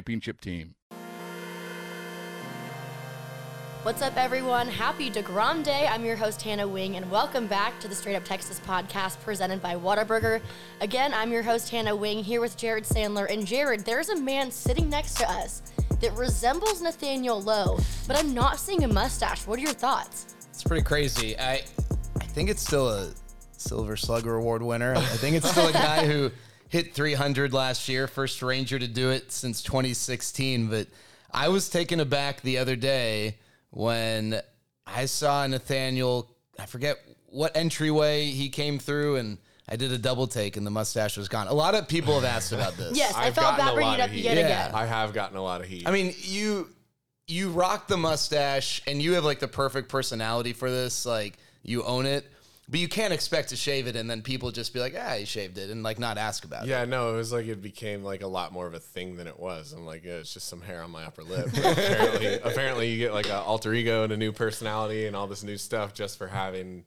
championship team. What's up, everyone? Happy DeGrom Day. I'm your host, Hannah Wing, and welcome back to the Straight Up Texas podcast presented by Whataburger. Again, I'm your host, Hannah Wing, here with Jared Sandler. And Jared, there's a man sitting next to us that resembles Nathaniel Lowe, but I'm not seeing a mustache. What are your thoughts? It's pretty crazy. I I think it's still a Silver Slugger Award winner. I think it's still a guy who hit 300 last year, first Ranger to do it since 2016. But I was taken aback the other day when I saw Nathaniel. I forget what entryway he came through, and I did a double take, and the mustache was gone. A lot of people have asked about this. Yes, I I've felt gotten bad a bringing it lot up of heat. yet Yeah. again. I have gotten a lot of heat. I mean, you you rock the mustache and you have like the perfect personality for this. Like you own it, but you can't expect to shave it and then people just be like, "Ah, he shaved it," and like not ask about it. yeah, no, it was like it became like a lot more of a thing than it was. I'm like, yeah, it's just some hair on my upper lip. Apparently, apparently, you get like an alter ego and a new personality and all this new stuff just for having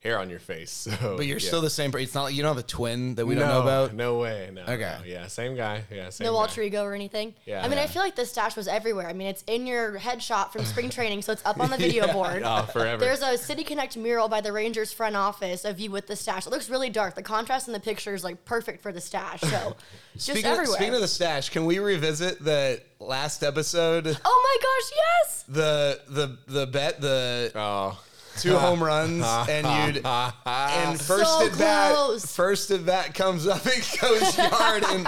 hair on your face. So, But you're yeah. still the same. per- It's not like you don't have a twin that we no, don't know about. No way. No. Okay. no. Yeah, same guy. Yeah, same. No guy. alter ego or anything. Yeah. I mean, I feel like this stash was everywhere. I mean, it's in your headshot from spring training, so it's up on the video board. Oh, forever. There's a City Connect mural by the Rangers front office of you with the stash. It looks really dark. The contrast in the picture is like perfect for the stash. So it's just Speaking of, everywhere. speaking of the stash, can we revisit the last episode? oh my gosh, yes! The the the bet the oh. Two home runs and you'd and first So at bat close. first at bat comes up and goes yard and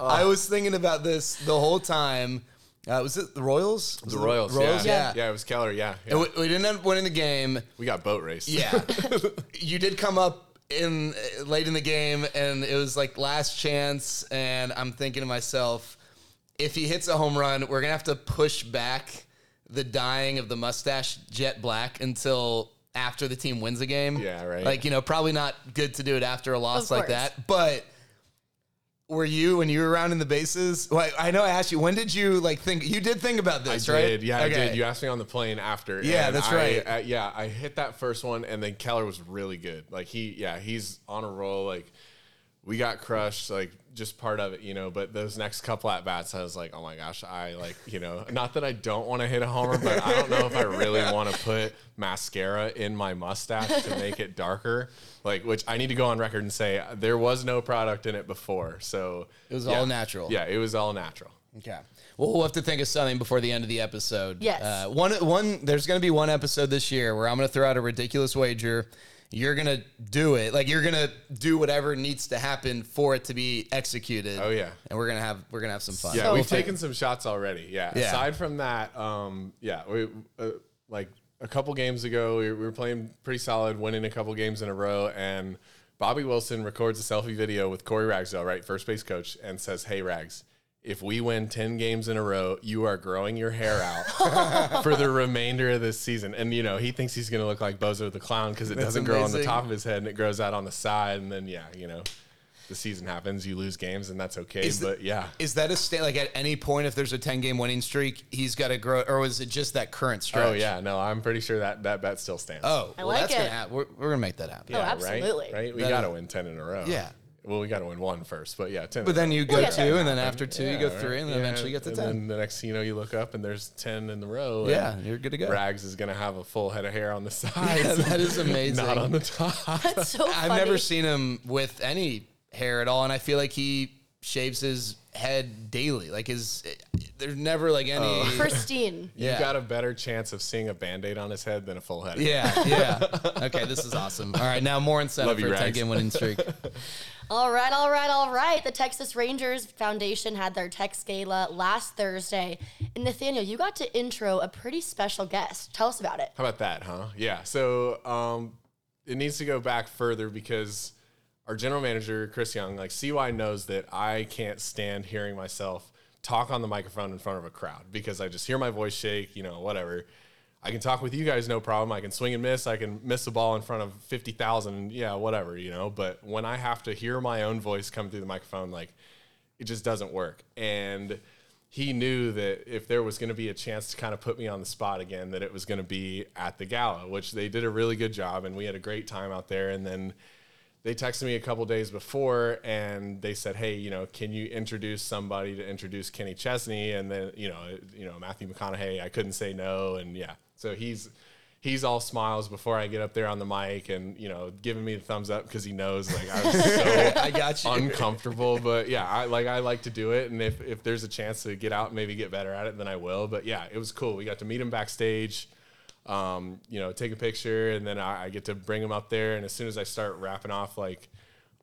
Oh. I was thinking about this the whole time. Uh, was it the Royals? Was The it Royals. Royals, yeah. yeah. yeah. it was Keller. Yeah. yeah. And we, we didn't end up winning the game. we got boat race. Yeah, you did come up in late in the game, and it was like last chance. And I'm thinking to myself, if he hits a home run, we're gonna have to push back the dyeing of the mustache jet black until after the team wins a game. Yeah, right. Like you know, probably not good to do it after a loss Of like course. that, but. Were you when you were around in the bases? Well, I know I asked you. When did you like think? You did think about I this, right? did. Yeah, I did. You asked me on the plane after. Yeah, and that's I- right. uh, yeah, I hit that first one, and then Keller was really good. Like he, yeah, he's on a roll. Like we got crushed. Like just part of it, you know. But those next couple at bats, I was like, oh my gosh, I like, you know, not that I don't want to hit a homer, but I don't know if I really want to put mascara in my mustache to make it darker. Like, which I need to go on record and say there was no product in it before, so It was yeah. all natural. Yeah, it was all natural. Okay. Well, we'll have to think of something before the end of the episode. Yes. Uh, one, one. There's going to be one episode this year where I'm going to throw out a ridiculous wager. You're going to do it. Like you're going to do whatever needs to happen for it to be executed. Oh, yeah. And we're gonna have we're gonna have some fun. Yeah, So we've fun. taken some shots already. Yeah. Yeah. Aside from that, um, yeah, we uh, like a couple games ago, we, we were playing pretty solid, winning a couple games in a row, and Bobby Wilson records a selfie video with Corey Ragsdale, right, first base coach, and says, "Hey Rags." If we win 10 games in a row, you are growing your hair out for the remainder of this season. And, you know, he thinks he's going to look like Bozo the Clown because it That's doesn't grow on the top of his head and it grows out on the side. And then, yeah, you know, the season happens, you lose games, and that's okay. Is the- but yeah. Is that a state like at any point if there's a 10 game winning streak, he's got to grow, or was it just that current stretch? Oh yeah, no, I'm pretty sure that that bet still stands. Oh, I well, like that's it. gonna happen. We're, we're gonna make that happen. Oh, Yeah, absolutely. Right, right? We got to win ten in a row. Yeah. Well, we got to win one first, but yeah, ten. But then you go We'll get two, and then after two, you Yeah, go right. three, and then Yeah, eventually you get to and ten. then the next, thing you know, you look up and there's ten in the row. and Yeah, you're good to go. Rags is gonna have a full head of hair on the Yeah, sides. that is amazing. Not on the top. That's so funny. I've never seen him with any hair at all, and I feel like he shaves his head daily. Like his, there's never like any. Oh. Pristine. yeah. You got a better chance of seeing a band-aid on his head than a full head. yeah, yeah. Okay, this is awesome. All right, now more incentive Love you, for a 10 Rags. game winning streak. All right, all right, all right. The Texas Rangers Foundation had their Tex Gala last Thursday. And Nathaniel, you got to intro a pretty special guest. Tell us about it. How about that, huh? Yeah. So um, it needs to go back further because our general manager, Chris Young, like CY knows that I can't stand hearing myself talk on the microphone in front of a crowd because I just hear my voice shake, you know, whatever. I can talk with you guys, no problem. I can swing and miss. I can miss a ball in front of 50,000, yeah, whatever, you know. But when I have to hear my own voice come through the microphone, like, it just doesn't work. And he knew that if there was going to be a chance to kind of put me on the spot again, that it was going to be at the gala, which they did a really good job, and we had a great time out there. And then they texted me a couple days before, and they said, "Hey, you know, can you introduce somebody to introduce Kenny Chesney?" And then you know, you know Matthew McConaughey. I couldn't say no, and yeah, so he's he's all smiles before I get up there on the mic, and you know, giving me the thumbs up because he knows like I was so I got you. uncomfortable. But yeah, I like I like to do it, and if if there's a chance to get out, and maybe get better at it, then I will. But yeah, it was cool. We got to meet him backstage. Um, you know, take a picture, and then I, I get to bring him up there. And as soon as I start rapping off like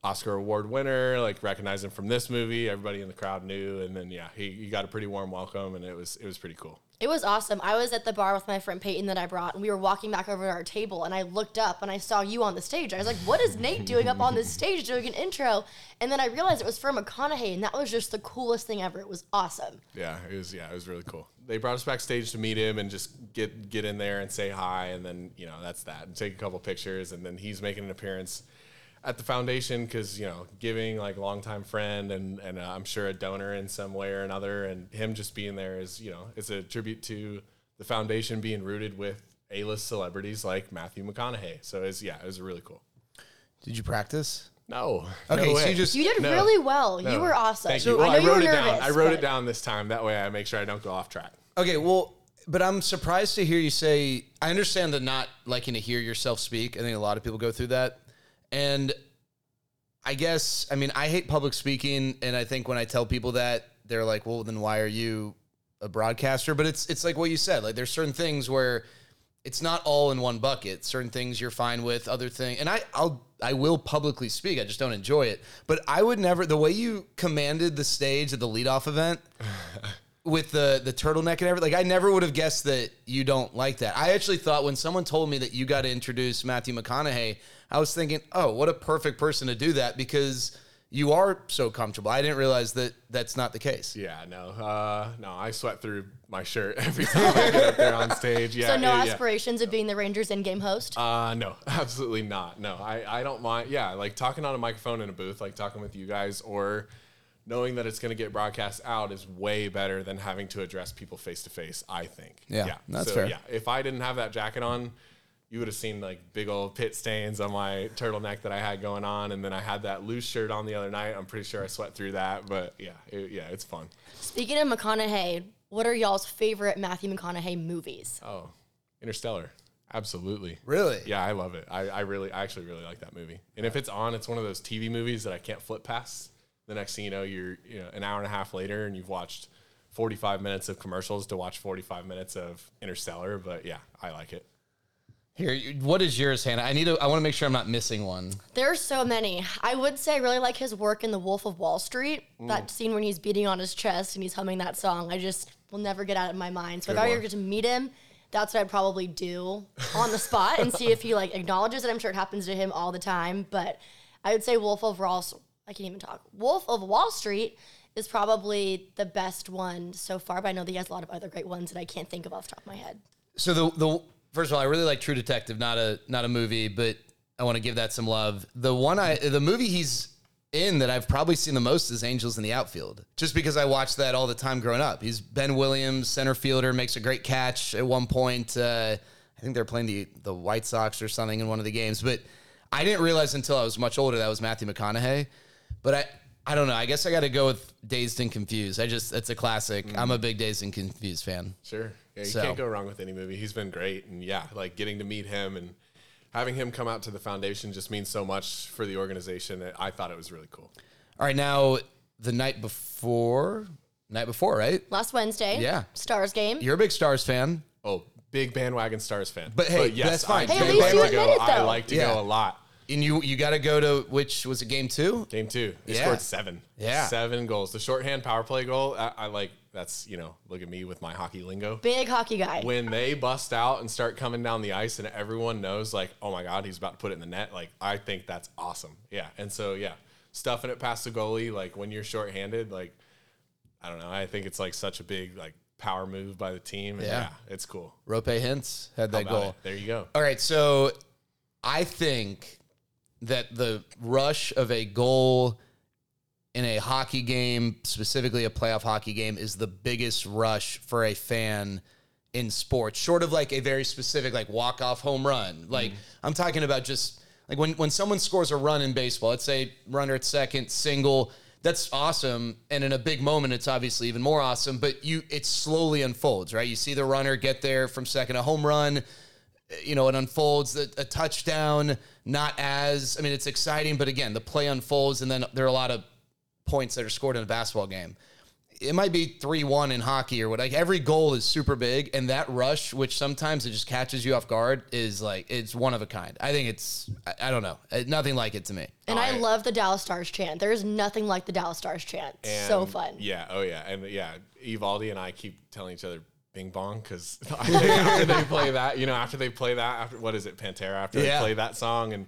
Oscar award winner, like recognize him from this movie, everybody in the crowd knew. And then yeah, he, he got a pretty warm welcome, and it was it was pretty cool. It was awesome. I was at the bar with my friend Peyton that I brought, and we were walking back over to our table, and I looked up and I saw you on the stage. I was like, "What is Nate doing up on this stage doing an intro?" And then I realized it was for McConaughey, and that was just the coolest thing ever. It was awesome. Yeah, it was yeah, it was really cool. They brought us backstage to meet him and just get get in there and say hi, and then you know that's that, and take a couple pictures, and then he's making an appearance at the foundation because you know giving like a longtime friend and and uh, I'm sure a donor in some way or another, and him just being there is you know it's a tribute to the foundation being rooted with A-list celebrities like Matthew McConaughey. So it's yeah, it was really cool. Did you practice? No, Okay, no so you just You did No. really well. You were awesome. Thank you. I Well, know I you wrote were it down. I wrote but- it down this time. That way, I make sure I don't go off track. Okay, well, but I'm surprised to hear you say. I understand the not liking to hear yourself speak. I think a lot of people go through that, and I guess I mean I hate public speaking, and I think when I tell people that, they're like, "Well, then why are you a broadcaster?" But it's it's like what you said. Like there's certain things where it's not all in one bucket. Certain things you're fine with, other thing, and I I'll I will publicly speak. I just don't enjoy it. But I would never the way you commanded the stage at the leadoff event with the the turtleneck and everything. Like I never would have guessed that you don't like that. I actually thought when someone told me that you got to introduce Matthew McConaughey, I was thinking, oh, what a perfect person to do that because you are so comfortable. I didn't realize that that's not the case. Yeah, no, uh, no. I sweat through my shirt every time I get up there on stage. Yeah, So no yeah, yeah. aspirations of being the Rangers in-game host. Uh, no, absolutely not. No, I, I don't mind. Yeah, like talking on a microphone in a booth, like talking with you guys, or knowing that it's going to get broadcast out is way better than having to address people face to face. I think. Yeah, that's so, fair. Yeah, if I didn't have that jacket on, you would have seen like big old pit stains on my turtleneck that I had going on, and then I had that loose shirt on the other night. I'm pretty sure I sweat through that, but yeah, it, yeah, it's fun. Speaking of McConaughey, what are y'all's favorite Matthew McConaughey movies? Oh, Interstellar. Absolutely. Really? Yeah, I love it. I, I really, I actually really like that movie. And if it's on, it's one of those TV movies that I can't flip past. The next thing you know, you're you know an hour and a half later, and you've watched 45 minutes of commercials to watch 45 minutes of Interstellar. But yeah, I like it. Here, what is yours, Hannah? I need to. I want to make sure I'm not missing one. There's so many. I would say I really like his work in The Wolf of Wall Street. Mm. That scene when he's beating on his chest and he's humming that song. I just will never get out of my mind. So if Good I were one. to meet him, that's what I'd probably do on the spot and see if he like acknowledges it. I'm sure it happens to him all the time, but I would say Wolf of Wall. I can't even talk. Wolf of Wall Street is probably the best one so far, but I know that he has a lot of other great ones that I can't think of off the top of my head. So the the first of all, I really like True Detective, not a not a movie, but I want to give that some love. The one I the movie he's in that I've probably seen the most is Angels in the Outfield, just because I watched that all the time growing up. He's Ben Williams, center fielder, makes a great catch at one point. Uh, I think they're playing the the White Sox or something in one of the games, but I didn't realize until I was much older that was Matthew McConaughey. But I. I don't know. I guess I got to go with Dazed and Confused. I just, it's a classic. I'm a big Dazed and Confused fan. Sure. Yeah, you So- can't go wrong with any movie. He's been great, and yeah, like getting to meet him and having him come out to the foundation just means so much for the organization. that I thought it was really cool. All right, now the night before, night before, right? Last Wednesday. Yeah. Stars game. You're a big Stars fan. Oh, big bandwagon Stars fan. But hey, yes, that's fine. I Hey, at least you like to admit go. it, I like to Yeah. go a lot. And you you got to go to which was it game two? Game two, they Yeah. scored seven. Yeah. seven goals. The shorthand power play goal. I, I like. That's you know, look at me with my hockey lingo. Big hockey guy. when they bust out and start coming down the ice and everyone knows like oh my god he's about to put it in the net like i think that's awesome yeah and so yeah stuffing it past the goalie like when you're shorthanded like i don't know i think it's like such a big like power move by the team and Yeah. yeah. it's cool Roope Hintz had that goal. it? there you go All right, so I think that the rush of a goal in a hockey game, specifically a playoff hockey game, is the biggest rush for a fan in sports, short of like a very specific like walk off home run. Like mm-hmm. I'm talking about just like when when someone scores a run in baseball, let's say runner at second, single. That's awesome, and in a big moment, it's obviously even more awesome. But you, it slowly unfolds, right? You see the runner get there from second, a home run, you know, it unfolds a, a touchdown, not as, I mean, it's exciting, but again, the play unfolds, and then there are a lot of points that are scored in a basketball game. It might be 3 1 in hockey or what. Like every goal is super big, and that rush, which sometimes it just catches you off guard, is like, it's one of a kind. I think it's, I, I don't know, nothing like it to me. and I Alright. love the Dallas Stars chant. There's nothing like the Dallas Stars chant. so And, fun. yeah oh yeah and yeah Eovaldi and i keep telling each other bing bong because after they play that you know after they play that after what is it pantera after Yeah. they play that song and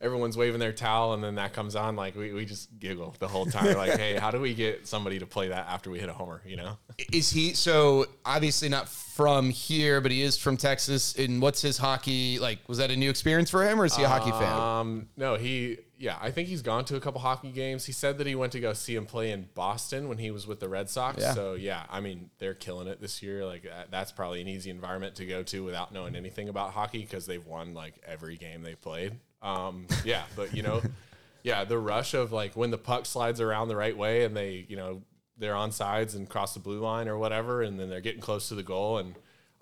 everyone's waving their towel and then that comes on like we, we just giggle the whole time like hey how do we get somebody to play that after we hit a homer you know Is he, so obviously not from here, but he is from Texas. And what's his hockey, like, was that a new experience for him, or is he a hockey fan? um no he yeah i think he's gone to a couple hockey games. He said that he went to go see him play in boston when he was with the red sox. Yeah. so yeah i mean they're killing it this year. Like that's probably an easy environment to go to without knowing anything about hockey because they've won like every game they played. Um yeah but you know yeah the rush of like when the puck slides around the right way and they you know they're on sides and cross the blue line or whatever and then they're getting close to the goal and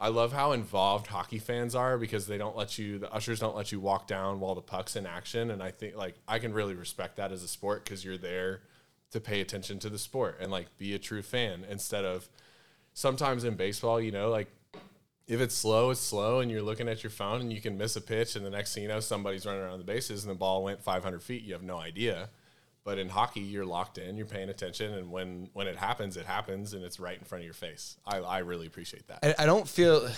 I love how involved hockey fans are because they don't let you, the ushers don't let you walk down while the puck's in action. And I think like I can really respect that as a sport because you're there to pay attention to the sport and like be a true fan instead of sometimes in baseball, you know, like if it's slow, it's slow, and you're looking at your phone and you can miss a pitch, and the next thing you know, somebody's running around the bases and the ball went 500 feet. You have no idea. But in hockey, you're locked in, you're paying attention, and when when it happens, it happens, and it's right in front of your face. I, I really appreciate that. I, I don't feel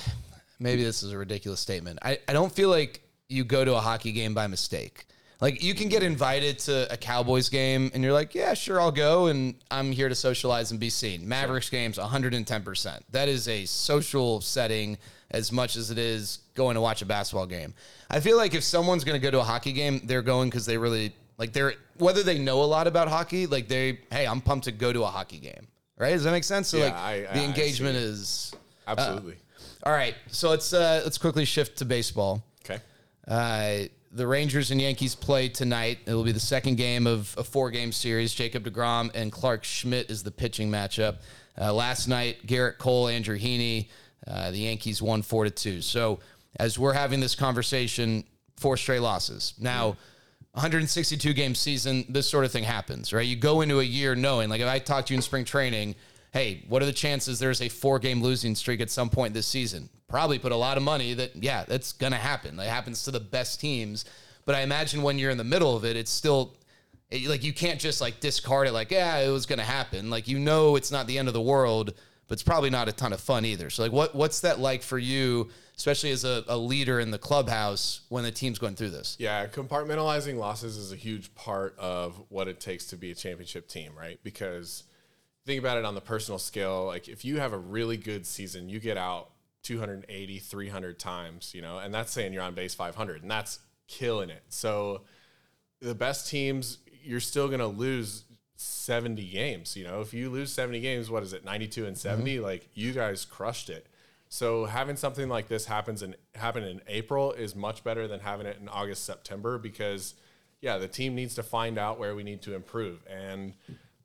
maybe this is a ridiculous statement. I, I don't feel like you go to a hockey game by mistake. Like you can get invited to a Cowboys game and you're like, yeah, sure, I'll go and I'm here to socialize and be seen. Mavericks games 110%. That is a social setting as much as it is going to watch a basketball game. I feel like if someone's going to go to a hockey game, they're going cuz they really like they're whether they know a lot about hockey, like they hey, I'm pumped to go to a hockey game. Right? Does that make sense? So Yeah, like I- I- the engagement is Absolutely. all right, so let's uh, let's quickly shift to baseball. okay. Uh, the Rangers and Yankees play tonight. It will be the second game of a four-game series. Jacob Degrom and Clarke Schmidt is the pitching matchup. Uh, last night, Gerrit Cole, Andrew Heaney, uh, the Yankees won four to two. So as we're having this conversation, four straight losses. Now, 162 game season, this sort of thing happens, right? You go into a year knowing, like if I talked to you in spring training, hey, what are the chances there's a four game losing streak at some point this season? Probably put a lot of money that, yeah, that's going to happen. That happens to the best teams. But I imagine when you're in the middle of it, it's still it- like you can't just like discard it like, yeah, it was going to happen. Like, you know, it's not the end of the world, but it's probably not a ton of fun either. So, like, what, what's that like for you, especially as a, a leader in the clubhouse when the team's going through this? Yeah, compartmentalizing losses is a huge part of what it takes to be a championship team, right? Because think about it on the personal scale. Like if you have a really good season, you get out 280, 300 times, you know, and that's saying you're on base 500, and that's killing it. So the best teams, you're still going to lose 70 games. You know, if you lose 70 games, what is it, 92 and 70? Mm-hmm. Like you guys crushed it. So having something like this happens in happen in April is much better than having it in August, September because yeah, the team needs to find out where we need to improve. And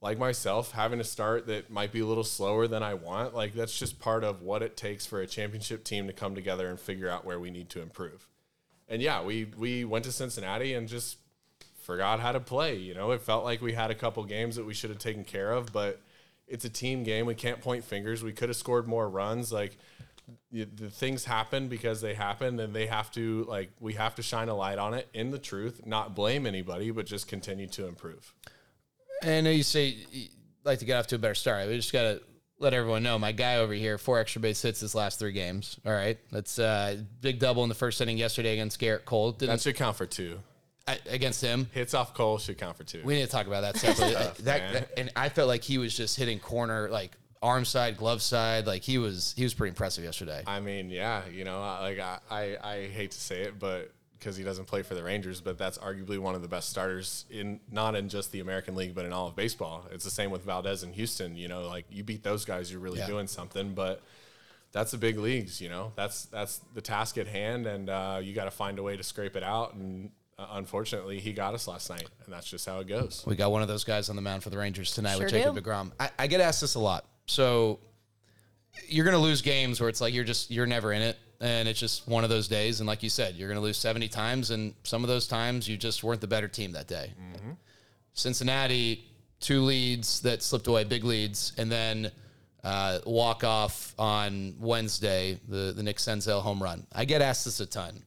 like myself, having a start that might be a little slower than I want, like that's just part of what it takes for a championship team to come together and figure out where we need to improve. and yeah, we we went to Cincinnati and just forgot how to play. You know, it felt like we had a couple games that we should have taken care of, but it's a team game. We can't point fingers. We could have scored more runs. Like the things happen because they happen, and they have to like we have to shine a light on it in the truth, not blame anybody, but just continue to improve. And I know you say you like to get off to a better start. We just got to let everyone know my guy over here, four extra base hits his last three games. All right. That's uh big double in the first inning yesterday against Gerrit Cole. Didn't That should count for two. I, against him. Hits off Cole should count for two. We need to talk about that separately. tough, that, that- and I felt like he was just hitting corner, like arm side, glove side. Like he was, he was pretty impressive yesterday. I mean, yeah, you know, like I, I, I hate to say it, but because he doesn't play for the Rangers, but that's arguably one of the best starters in not in just the American League, but in all of baseball. It's the same with Valdez in Houston. You know, like you beat those guys, you're really Yeah. doing something. But that's the big leagues. You know, that's that's the task at hand, and uh, you got to find a way to scrape it out. And uh, unfortunately, he got us last night, and that's just how it goes. We got one of those guys on the mound for the Rangers tonight with Jacob do. DeGrom. I, I get asked this a lot. So you're going to lose games where it's like you're just you're never in it, and it's just one of those days. And like you said, you're going to lose 70 times, and some of those times you just weren't the better team that day. Cincinnati, two leads that slipped away, big leads, and then uh, walk off on Wednesday, the the Nick Senzel home run. I get asked this a ton.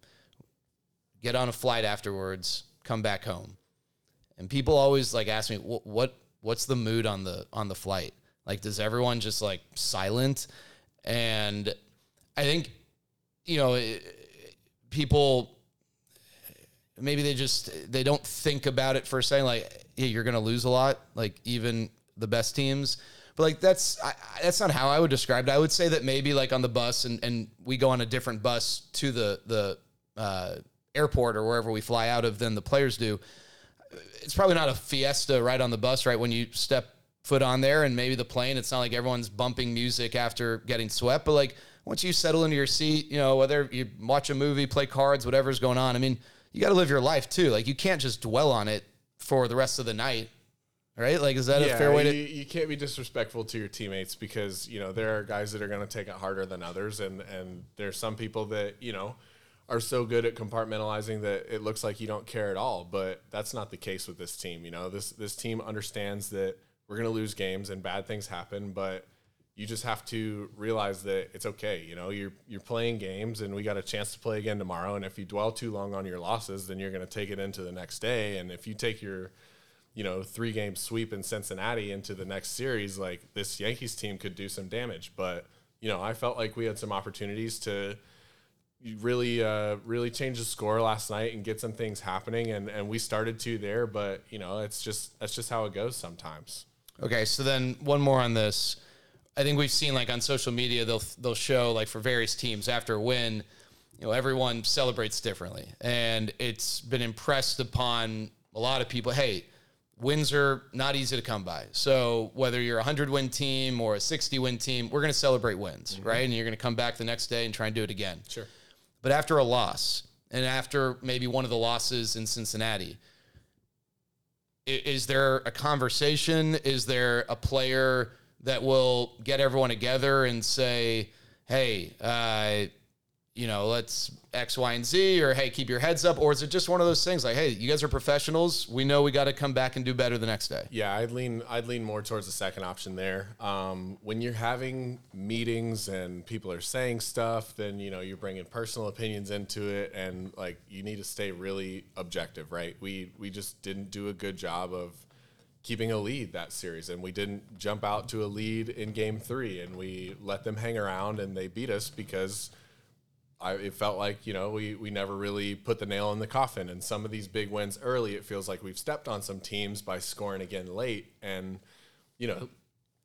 Get on a flight afterwards, come back home and people always like ask me what, what what's the mood on the on the flight like does everyone just like silent? And i think you know people maybe they just they don't think about it for a second like you're gonna lose a lot like even the best teams. But like that's I- that's not how i would describe it. I would say that maybe like on the bus and, and we go on a different bus to the the uh, airport or wherever we fly out of than the players do. It's probably not a fiesta right on the bus, right? When you step foot on there and maybe the plane, it's not like everyone's bumping music after getting swept, but like once you settle into your seat, you know, whether you watch a movie, play cards, whatever's going on, I mean, you got to live your life too. Like you can't just dwell on it for the rest of the night, right? Like, is that a fair way you, to? you can't be disrespectful to your teammates because you know there are guys that are going to take it harder than others, and and there's some people that you know are so good at compartmentalizing that it looks like you don't care at all. But that's not the case with this team. You know, this this team understands that we're going to lose games and bad things happen, but you just have to realize that it's okay. You know, you're you're playing games, and we got a chance to play again tomorrow. And if you dwell too long on your losses, then you're going to take it into the next day. And if you take your you know, three game sweep in Cincinnati into the next series, like this Yankees team could do some damage. But, you know, I felt like we had some opportunities to really, uh, really change the score last night and get some things happening. And, and we started to there, but, you know, it's just, that's just how it goes sometimes. Okay, so then one more on this. I think we've seen like on social media they'll they'll show like for various teams after a win, you know, everyone celebrates differently. And it's been impressed upon a lot of people, hey, wins are not easy to come by. So whether you're a 100 win team or a 60 win team, we're going to celebrate wins, mm-hmm. right? And you're going to come back the next day and try and do it again. Sure. But after a loss, and after maybe one of the losses in Cincinnati, is there a conversation? Is there a player that will get everyone together and say, hey, uh, you know, let's X, Y, and Z, or hey, keep your heads up? Or is it just one of those things like, hey, you guys are professionals. We know we got to come back and do better the next day? Yeah, I'd lean I'd lean more towards the second option there. Um, when you're having meetings and people are saying stuff, then you know you're bringing personal opinions into it, and like you need to stay really objective, right? We we just didn't do a good job of keeping a lead that series, and we didn't jump out to a lead in Game Three, and we let them hang around, and they beat us because I, it felt like you know we we never really put the nail in the coffin. And some of these big wins early, it feels like we've stepped on some teams by scoring again late. And you know,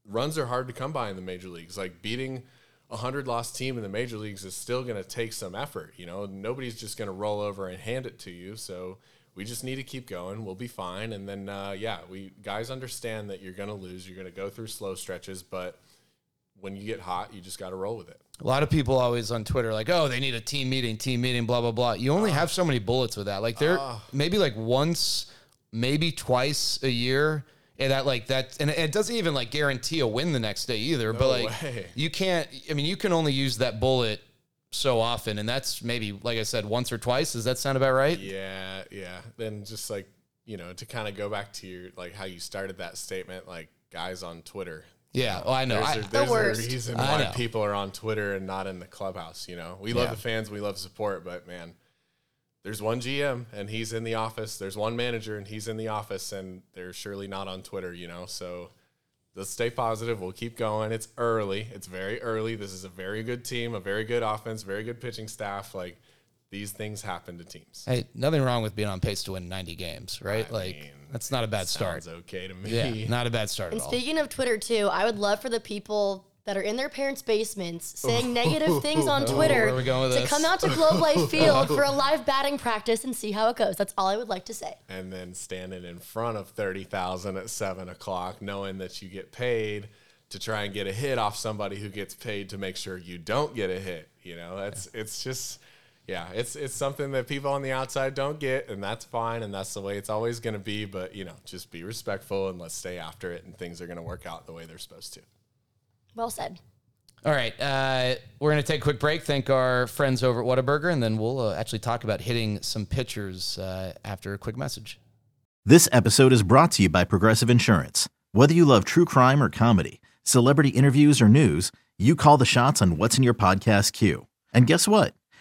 runs are hard to come by in the major leagues. Like beating a hundred loss team in the major leagues is still going to take some effort. You know, nobody's just going to roll over and hand it to you. So we just need to keep going. We'll be fine. And then uh, yeah, we guys understand that you're going to lose. You're going to go through slow stretches, but when you get hot, you just got to roll with it. A lot of people always on Twitter like, oh, they need a team meeting, team meeting, blah blah blah. You only ah. have so many bullets with that. Like there, ah. maybe like once, maybe twice a year, and that like that, and it doesn't even like guarantee a win the next day either. but like way. you can't. I mean, you can only use that bullet so often, and that's maybe like I said once or twice. Does that sound about right? Yeah, yeah. Then just like you know, to kind of go back to your like how you started that statement, like guys on Twitter. Yeah, well, I know. There's, I, a, there's a worst. reason I why know. people are on Twitter and not in the clubhouse. You know, we love Yeah. the fans, we love support, but man, there's one GM and he's in the office. There's one manager and he's in the office, and they're surely not on Twitter. You know, so let's stay positive. We'll keep going. It's early. It's very early. This is a very good team, a very good offense, very good pitching staff. Like these things happen to teams. hey, nothing wrong with being on pace to win 90 games, right? I like mean, that's not a bad start. Sounds okay to me. Yeah, not a bad start And at all. speaking of Twitter too, I would love for the people that are in their parents' basements saying negative things on oh, Twitter where are we going with to this? come out to Globe Life Field for a live batting practice and see how it goes. That's all I would like to say. and then standing in front of 30,000 at seven o'clock, knowing that you get paid to try and get a hit off somebody who gets paid to make sure you don't get a hit. You know, that's, it's just, yeah, it's, it's something that people on the outside don't get and that's fine. And that's the way it's always going to be. But, you know, just be respectful and let's stay after it and things are going to work out the way they're supposed to. Well said. All right, uh, we're going to take a quick break. Thank our friends over at Whataburger, and then we'll uh, actually talk about hitting some pitchers uh, after a quick message. This episode is brought to you by Progressive Insurance. Whether you love true crime or comedy, celebrity interviews or news, you call the shots on what's in your podcast queue. And guess what?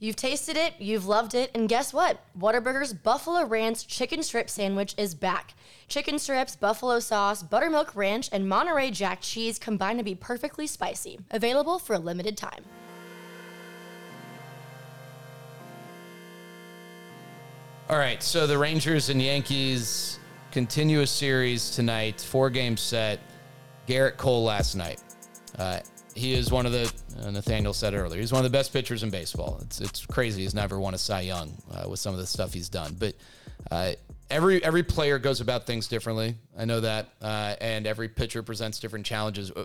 You've tasted it, you've loved it, and guess what? Whataburger's Buffalo Ranch Chicken Strip Sandwich is back. Chicken strips, buffalo sauce, buttermilk ranch, and Monterey Jack cheese combine to be perfectly spicy. Available for a limited time. All right, so the Rangers and Yankees continue a series tonight, four game set. Gerrit Cole last night. Uh, he is one of the, uh, Nathaniel said earlier, he's one of the best pitchers in baseball. It's, it's crazy. He's never won a Cy Young uh, with some of the stuff he's done. But uh, every, every player goes about things differently. I know that. Uh, and every pitcher presents different challenges. Uh,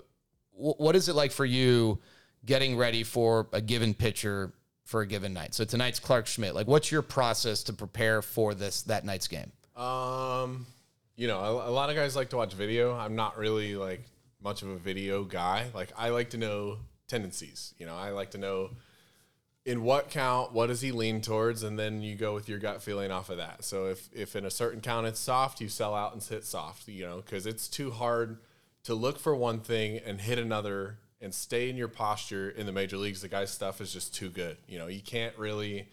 What is it like for you getting ready for a given pitcher for a given night? So tonight's Clarke Schmidt. Like, what's your process to prepare for this that night's game? Um, you know, a, a lot of guys like to watch video. I'm not really like much of a video guy. Like I like to know tendencies. You know, I like to know in what count, what does he lean towards, and then you go with your gut feeling off of that. So if if in a certain count it's soft, you sell out and hit soft. You know, because it's too hard to look for one thing and hit another and stay in your posture in the major leagues. The guy's stuff is just too good. You know, you can't really.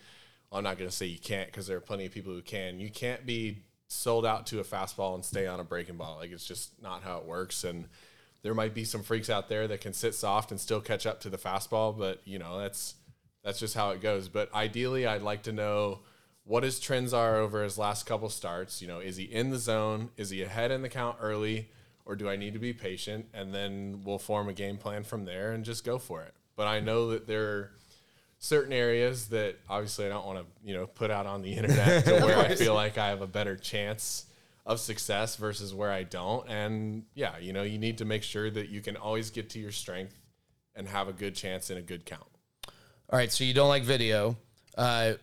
I'm not going to say you can't because there are plenty of people who can. You can't be sold out to a fastball and stay on a breaking ball. Like it's just not how it works. And there might be some freaks out there that can sit soft and still catch up to the fastball, but you know that's that's just how it goes. But ideally, I'd like to know what his trends are over his last couple starts. You know, is he in the zone? Is he ahead in the count early? Or do I need to be patient? And then we'll form a game plan from there and just go for it. But I know that there are certain areas that obviously I don't want to, you know, put out on the internet to where I feel like I have a better chance of success versus where I don't. And yeah, you know, you need to make sure that you can always get to your strength and have a good chance in a good count. All right, so you don't like video. Uh,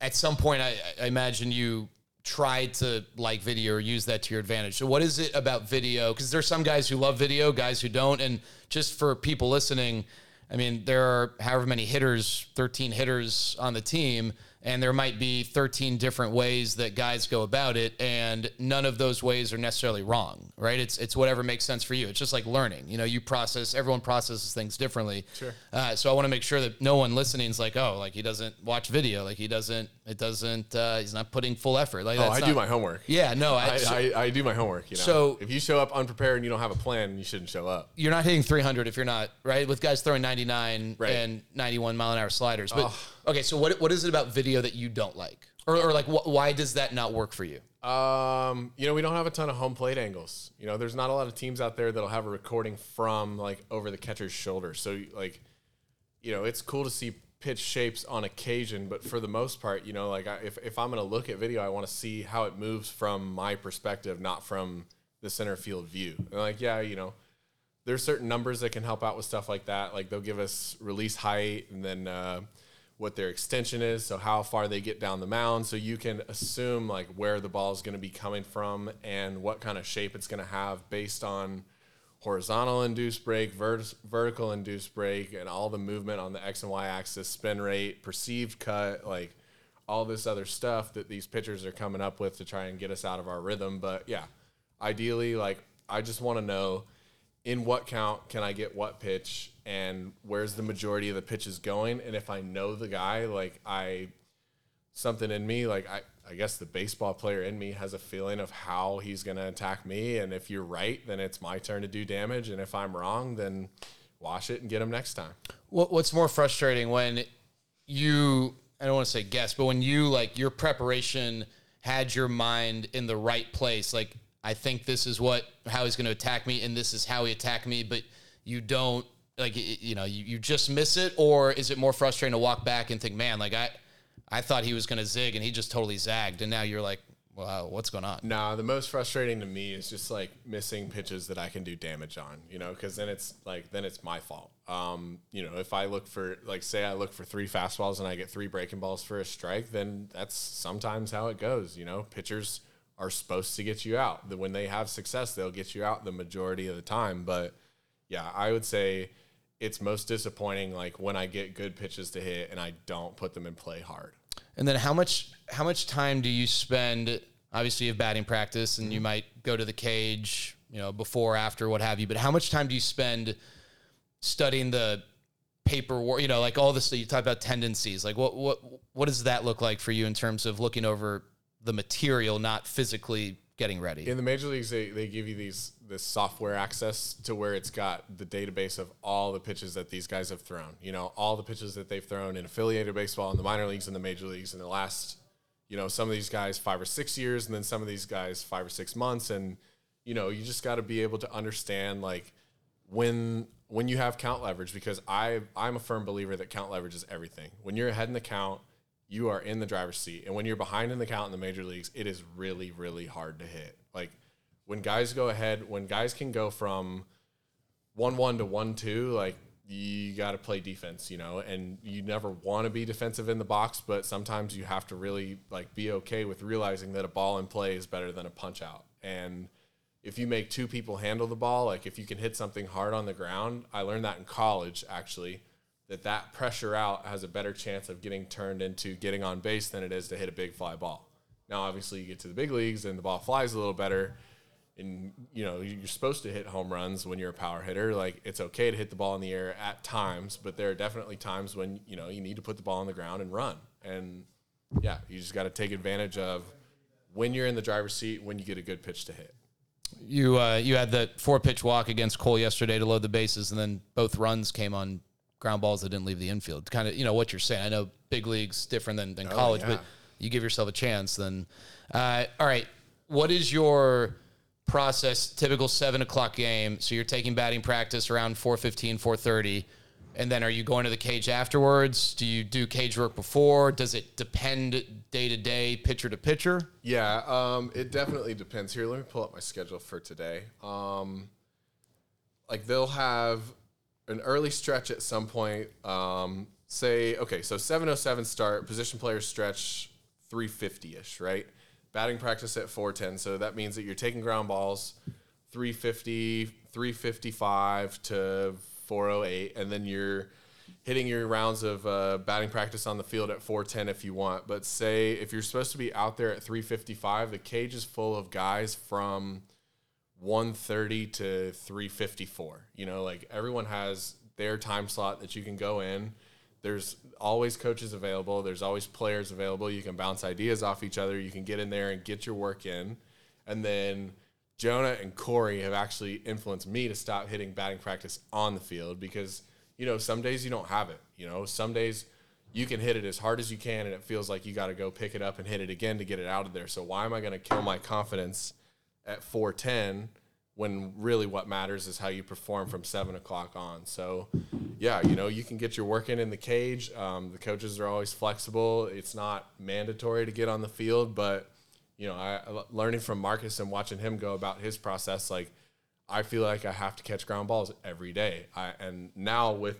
at some point, I, I imagine you tried to like video or use that to your advantage. So, what is it about video? Because there's some guys who love video, guys who don't. And just for people listening, I mean, there are however many hitters, 13 hitters on the team, and there might be 13 different ways that guys go about it, and none of those ways are necessarily wrong, right? It's it's whatever makes sense for you. It's just like learning. You know, you process. Everyone processes things differently. Sure. Uh, so I want to make sure that no one listening is like, oh, like he doesn't watch video, like he doesn't. It doesn't. Uh, he's not putting full effort. Like Oh, I not- do my homework. Yeah, no, I, I, so I, I do my homework. You know, So- if you show up unprepared and you don't have a plan, you shouldn't show up. you're not hitting 300 if you're not right with guys throwing 99 Right. and 91 mile an hour sliders. But okay, so what what is it about video that you don't like, or, or like wh- why does that not work for you? Um, you know, we don't have a ton of home plate angles. You know, there's not a lot of teams out there that'll have a recording from like over the catcher's shoulder. So like, you know, it's cool to see pitch shapes on occasion, but for the most part, you know, like I, if if I'm going to look at video, I want to see how it moves from my perspective, not from the center field view. And like, yeah, you know, there's certain numbers that can help out with stuff like that. Like they'll give us release height and then uh, what their extension is, so how far they get down the mound, so you can assume like where the ball is going to be coming from and what kind of shape it's going to have based on horizontal induced break, vert- vertical induced break, and all the movement on the x and y axis, spin rate, perceived cut, like all this other stuff that these pitchers are coming up with to try and get us out of our rhythm. But yeah, ideally, like I just want to know in what count can I get what pitch and where's the majority of the pitches going. And if I know the guy, like I, something in me, like I, I guess the baseball player in me has a feeling of how he's going to attack me. And if you're right, then it's my turn to do damage. And if I'm wrong, then wash it and get him next time. What, what's more frustrating when you, I don't want to say guess, but when you like your preparation had your mind in the right place, like I think this is what how he's going to attack me, and this is how he attacked me, but you don't like you know you, you just miss it, or is it more frustrating to walk back and think, man, like I I thought he was going to zig and he just totally zagged, and now you're like, wow, what's going on? Nah, the most frustrating to me is just like missing pitches that I can do damage on, you know, because then it's like then it's my fault. Um, you know, if I look for like say I look for three fastballs and I get three breaking balls for a strike, then that's sometimes how it goes. You know, pitchers are supposed to get you out. When they have success, they'll get you out the majority of the time. But yeah, I would say it's most disappointing like when I get good pitches to hit and I don't put them in play hard. And then how much how much time do you spend? Obviously, you have batting practice, and you might go to the cage, you know, before, after, what have you. But how much time do you spend studying the paperwork? You know, like all this. You talk about tendencies. Like, what what what does that look like for you in terms of looking over the material, not physically getting ready? In the major leagues, they, they give you these this software access to where it's got the database of all the pitches that these guys have thrown. You know, all the pitches that they've thrown in affiliated baseball, in the minor leagues, and the major leagues in the last, you know, some of these guys five or six years, and then some of these guys five or six months, and you know, you just got to be able to understand like when when you have count leverage because I I'm a firm believer that count leverage is everything. When you're ahead in the count, you are in the driver's seat. And when you're behind in the count in the major leagues, it is really, really hard to hit. Like when guys go ahead, when guys can go from one one to one two, like you got to play defense, you know, and you never want to be defensive in the box, but sometimes you have to really like be okay with realizing that a ball in play is better than a punch out. And if you make two people handle the ball, like if you can hit something hard on the ground, I learned that in college actually that that pressure out has a better chance of getting turned into getting on base than it is to hit a big fly ball. Now, obviously, you get to the big leagues and the ball flies a little better, and you know you're supposed to hit home runs when you're a power hitter. Like it's okay to hit the ball in the air at times, but there are definitely times when you know you need to put the ball on the ground and run. And yeah, you just got to take advantage of when you're in the driver's seat when you get a good pitch to hit. You uh, you had the four pitch walk against Cole yesterday to load the bases, and then both runs came on ground balls that didn't leave the infield. Kind of, you know, what you're saying. I know big leagues different than, than college, yeah. but you give yourself a chance. Then, uh, all right. What is your process? Typical seven o'clock game. So you're taking batting practice around 4:15, 4:30, and then are you going to the cage afterwards? Do you do cage work before? Does it depend day to day, pitcher to pitcher? Yeah, um, it definitely depends. Here, let me pull up my schedule for today. Um, like they'll have an early stretch at some point. Um, say okay, so 707 start, position players stretch 350 ish, right? Batting practice at 410, so that means that you're taking ground balls 350, 355 to 408, and then you're hitting your rounds of uh, batting practice on the field at 410 if you want. But say if you're supposed to be out there at 355, the cage is full of guys from 130 to 354. You know, like everyone has their time slot that you can go in. There's always coaches available. There's always players available. You can bounce ideas off each other. You can get in there and get your work in. And then Jonah and Corey have actually influenced me to stop hitting batting practice on the field because, you know, some days you don't have it. You know, some days you can hit it as hard as you can and it feels like you got to go pick it up and hit it again to get it out of there. So why am I going to kill my confidence at 410 when really what matters is how you perform from seven o'clock on. So yeah, you know, you can get your work in in the cage. Um, the coaches are always flexible. It's not mandatory to get on the field, but you know, I learning from Marcus and watching him go about his process, like I feel like I have to catch ground balls every day. I, and now with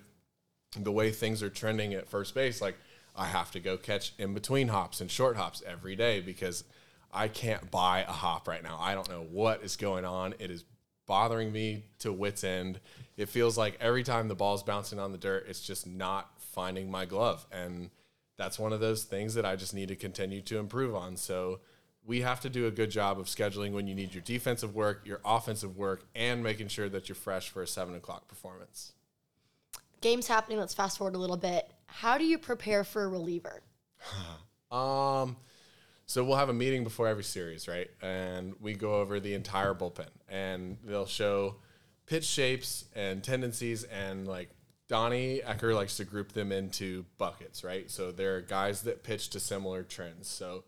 the way things are trending at first base, like I have to go catch in between hops and short hops every day because I can't buy a hop right now. I don't know what is going on. It is bothering me to wits end. It feels like every time the ball's bouncing on the dirt, it's just not finding my glove. And that's one of those things that I just need to continue to improve on. So we have to do a good job of scheduling when you need your defensive work, your offensive work, and making sure that you're fresh for a seven o'clock performance. Games happening. Let's fast forward a little bit. How do you prepare for a reliever? um, so we'll have a meeting before every series, right? And we go over the entire bullpen, and they'll show pitch shapes and tendencies, and like Donnie Ecker likes to group them into buckets, right? So there are guys that pitch to similar trends. So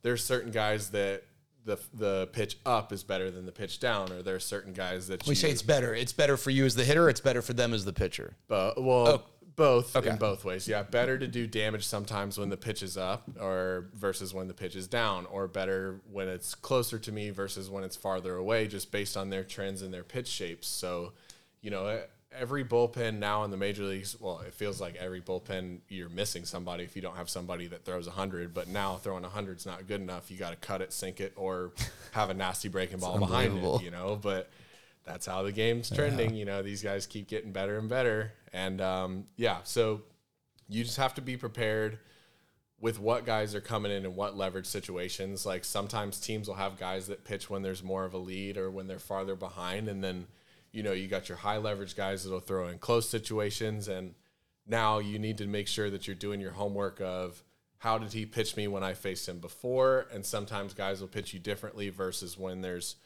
there's certain guys that the the pitch up is better than the pitch down, or there are certain guys that we say it's better. It's better for you as the hitter. It's better for them as the pitcher. But well, oh. Both okay. in both ways. Yeah, better to do damage sometimes when the pitch is up, or versus when the pitch is down, or better when it's closer to me versus when it's farther away, just based on their trends and their pitch shapes. So, you know, every bullpen now in the major leagues, well, it feels like every bullpen you're missing somebody if you don't have somebody that throws 100. But now throwing 100 is not good enough. You got to cut it, sink it, or have a nasty breaking ball behind it, you know. But that's how the game's trending. Yeah. You know, these guys keep getting better and better. And um, yeah, so you just have to be prepared with what guys are coming in and what leverage situations. Like sometimes teams will have guys that pitch when there's more of a lead or when they're farther behind. And then – you know, you got your high leverage guys that'll throw in close situations. And now you need to make sure that you're doing your homework of how did he pitch me when I faced him before? And sometimes guys will pitch you differently versus when there's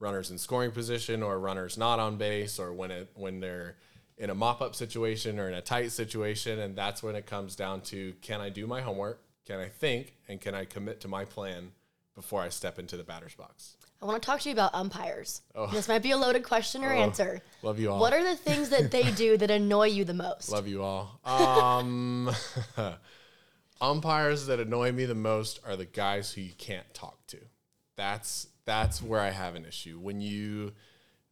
runners in scoring position or runners not on base or when it when they're in a mop up situation or in a tight situation. And that's when it comes down to can I do my homework? Can I think? And can I commit to my plan before I step into the batter's box? I want to talk to you about umpires. Oh. This might be a loaded question or oh. answer. Love you all. What are the things that they do that annoy you the most? Love you all. Um, umpires that annoy me the most are the guys who you can't talk to. That's that's where I have an issue. When you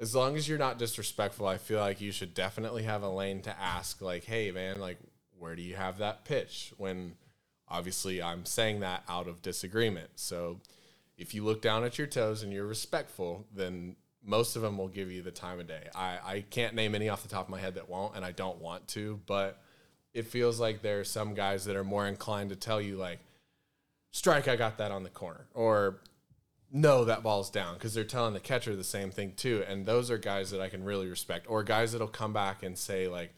as long as you're not disrespectful, I feel like you should definitely have a lane to ask like, "Hey man, like where do you have that pitch?" When obviously I'm saying that out of disagreement. So if you look down at your toes and you're respectful, then most of them will give you the time of day. I, I can't name any off the top of my head that won't, and I don't want to, but it feels like there are some guys that are more inclined to tell you, like, strike, I got that on the corner, or no, that ball's down, because they're telling the catcher the same thing too. And those are guys that I can really respect, or guys that'll come back and say, like,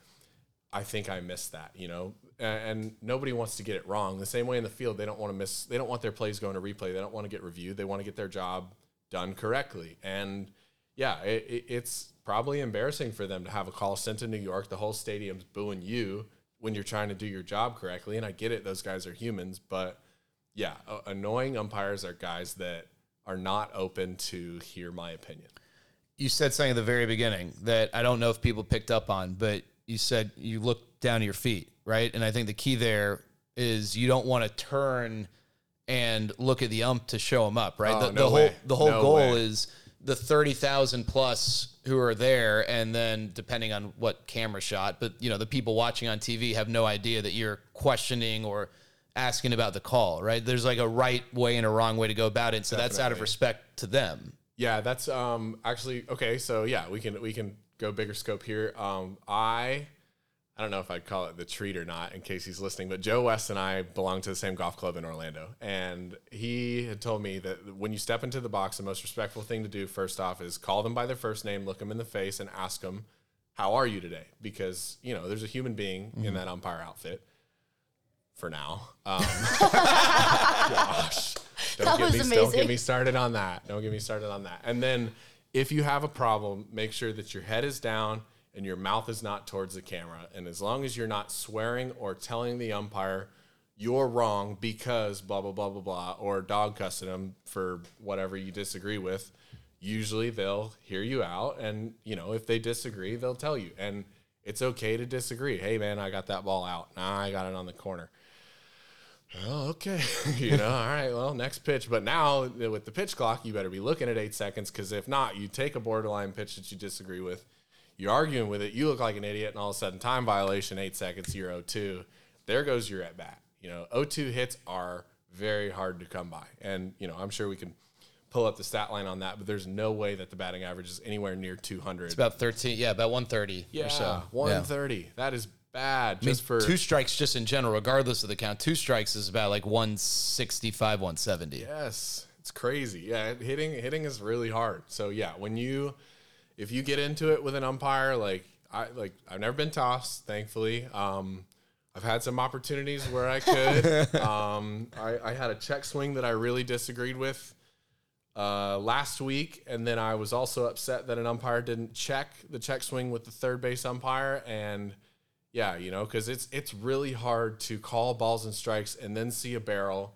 I think I missed that, you know, and nobody wants to get it wrong. The same way in the field, they don't want to miss. They don't want their plays going to replay. They don't want to get reviewed. They want to get their job done correctly. And yeah, it, it, it's probably embarrassing for them to have a call sent to New York. The whole stadium's booing you when you're trying to do your job correctly. And I get it; those guys are humans. But yeah, annoying umpires are guys that are not open to hear my opinion. You said something at the very beginning that I don't know if people picked up on, but you said you looked down at your feet, right? And I think the key there is you don't want to turn and look at the ump to show him up, right? Oh, the, no the way. whole the whole no goal way. is the thirty thousand plus who are there, and then depending on what camera shot, but you know the people watching on TV have no idea that you're questioning or asking about the call, right? There's like a right way and a wrong way to go about it, so Definitely. that's out of respect to them. Yeah, that's um actually okay. So yeah, we can we can go bigger scope here. Um, I I don't know if I'd call it the treat or not in case he's listening, but Joe West and I belong to the same golf club in Orlando. And he had told me that when you step into the box, the most respectful thing to do, first off, is call them by their first name, look them in the face, and ask them, How are you today? Because, you know, there's a human being mm-hmm. in that umpire outfit for now. Um, gosh. Don't that get was me, amazing. Don't get me started on that. Don't get me started on that. And then if you have a problem, make sure that your head is down and your mouth is not towards the camera. And as long as you're not swearing or telling the umpire you're wrong because blah blah blah blah blah or dog cussing them for whatever you disagree with, usually they'll hear you out and you know, if they disagree, they'll tell you. And it's okay to disagree. Hey man, I got that ball out. Nah, I got it on the corner. Oh, okay. you know, all right. Well, next pitch. But now with the pitch clock, you better be looking at eight seconds because if not, you take a borderline pitch that you disagree with, you're arguing with it, you look like an idiot, and all of a sudden, time violation, eight seconds, you're 0 2. There goes your at bat. You know, 0 2 hits are very hard to come by. And, you know, I'm sure we can pull up the stat line on that, but there's no way that the batting average is anywhere near 200. It's about 13, yeah, about 130 yeah, or so. 130. That is bad I mean, just for two strikes just in general, regardless of the count. Two strikes is about like 165, 170. Yes, it's crazy. Yeah, hitting hitting is really hard. So yeah, when you if you get into it with an umpire, like I like I've never been tossed, thankfully. Um, I've had some opportunities where I could. um, I, I had a check swing that I really disagreed with uh, last week, and then I was also upset that an umpire didn't check the check swing with the third base umpire, and yeah, you know, because it's it's really hard to call balls and strikes and then see a barrel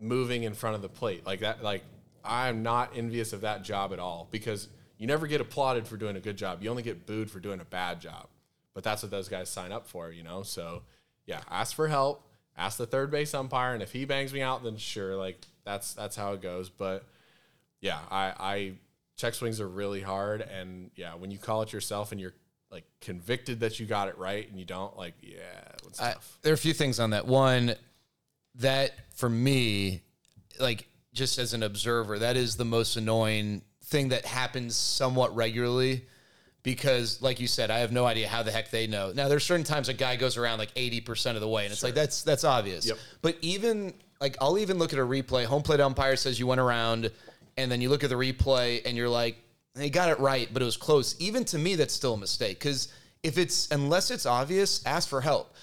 moving in front of the plate like that. Like I'm not envious of that job at all because you never get applauded for doing a good job. You only get booed for doing a bad job. But that's what those guys sign up for, you know. So yeah, ask for help. Ask the third base umpire, and if he bangs me out, then sure, like that's that's how it goes. But yeah, I, I check swings are really hard, and yeah, when you call it yourself and you're like convicted that you got it right and you don't, like yeah, I, there are a few things on that. One, that for me, like just as an observer, that is the most annoying thing that happens somewhat regularly. Because, like you said, I have no idea how the heck they know. Now, there's certain times a guy goes around like 80% of the way, and it's like that's that's obvious. Yep. But even like I'll even look at a replay. Home plate umpire says you went around, and then you look at the replay, and you're like, they got it right, but it was close. Even to me, that's still a mistake. Because if it's unless it's obvious, ask for help.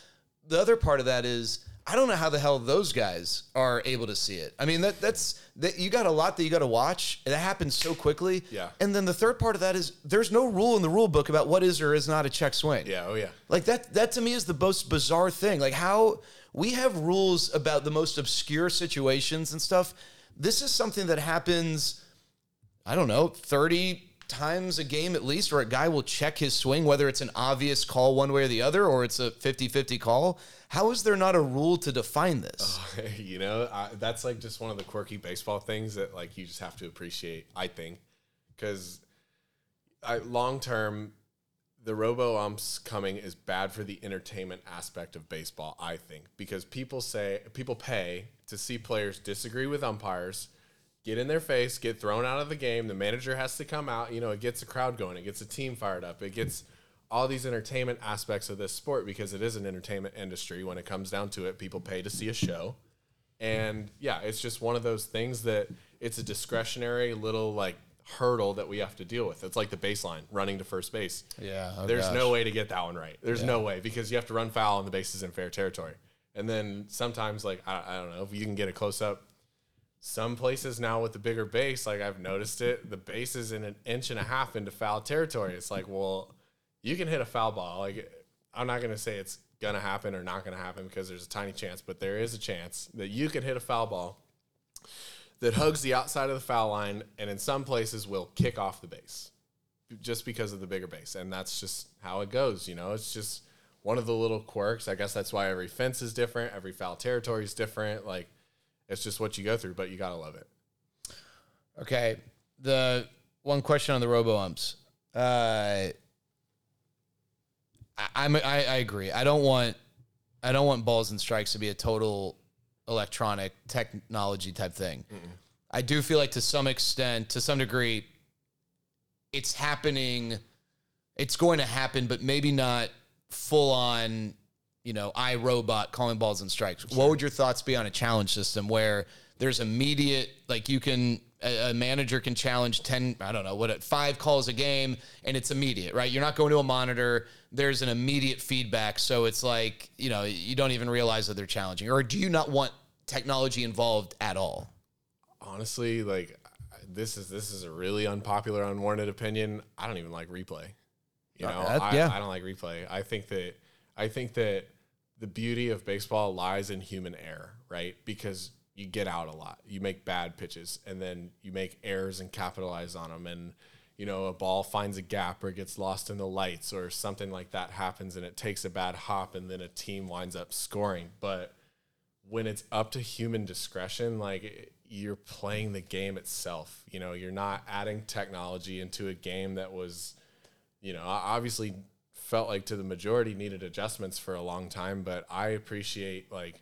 The other part of that is I don't know how the hell those guys are able to see it. I mean that that's that you got a lot that you got to watch. That happens so quickly. Yeah. And then the third part of that is there's no rule in the rule book about what is or is not a check swing. Yeah, oh yeah. Like that that to me is the most bizarre thing. Like how we have rules about the most obscure situations and stuff. This is something that happens I don't know, 30 times a game at least, where a guy will check his swing, whether it's an obvious call one way or the other, or it's a 50 50 call. How is there not a rule to define this? you know, I, that's like just one of the quirky baseball things that like you just have to appreciate. I think because long term, the robo umps coming is bad for the entertainment aspect of baseball. I think because people say people pay to see players disagree with umpires. Get in their face, get thrown out of the game. The manager has to come out. You know, it gets a crowd going. It gets a team fired up. It gets all these entertainment aspects of this sport because it is an entertainment industry when it comes down to it. People pay to see a show. And yeah, it's just one of those things that it's a discretionary little like hurdle that we have to deal with. It's like the baseline running to first base. Yeah, oh There's gosh. no way to get that one right. There's no way because you have to run foul and the base is in fair territory. And then sometimes like I, I don't know if you can get a close up. Some places now with the bigger base, like I've noticed it, the base is in an inch and a half into foul territory. It's like, well, you can hit a foul ball. Like I'm not gonna say it's gonna happen or not gonna happen because there's a tiny chance, but there is a chance that you can hit a foul ball that hugs the outside of the foul line and in some places will kick off the base just because of the bigger base. And that's just how it goes, you know. It's just one of the little quirks. I guess that's why every fence is different, every foul territory is different. Like it's just what you go through, but you gotta love it. Okay. The one question on the robo umps. Uh, I, I'm I, I agree. I don't want I don't want balls and strikes to be a total electronic technology type thing. I do feel like to some extent, to some degree, it's happening. It's going to happen, but maybe not full on. You know, I robot calling balls and strikes. What would your thoughts be on a challenge system where there's immediate, like you can a, a manager can challenge 10 i don't know what five calls a game and it's immediate right you're not going to a monitor there's an immediate feedback so it's like you know you don't even realize that they're challenging or do you not want technology involved at all Honestly, like this is this is a really unpopular, unwarranted opinion. I don't even like replay. You know, Uh, I. I don't like replay. I think that I think that the beauty of baseball lies in human error, right? Because you get out a lot, you make bad pitches, and then you make errors and capitalize on them. And you know, a ball finds a gap or gets lost in the lights or something like that happens and it takes a bad hop and then a team winds up scoring. But when it's up to human discretion, like you're playing the game itself. You know, you're not adding technology into a game that was, you know, obviously felt like to the majority needed adjustments for a long time. But I appreciate like,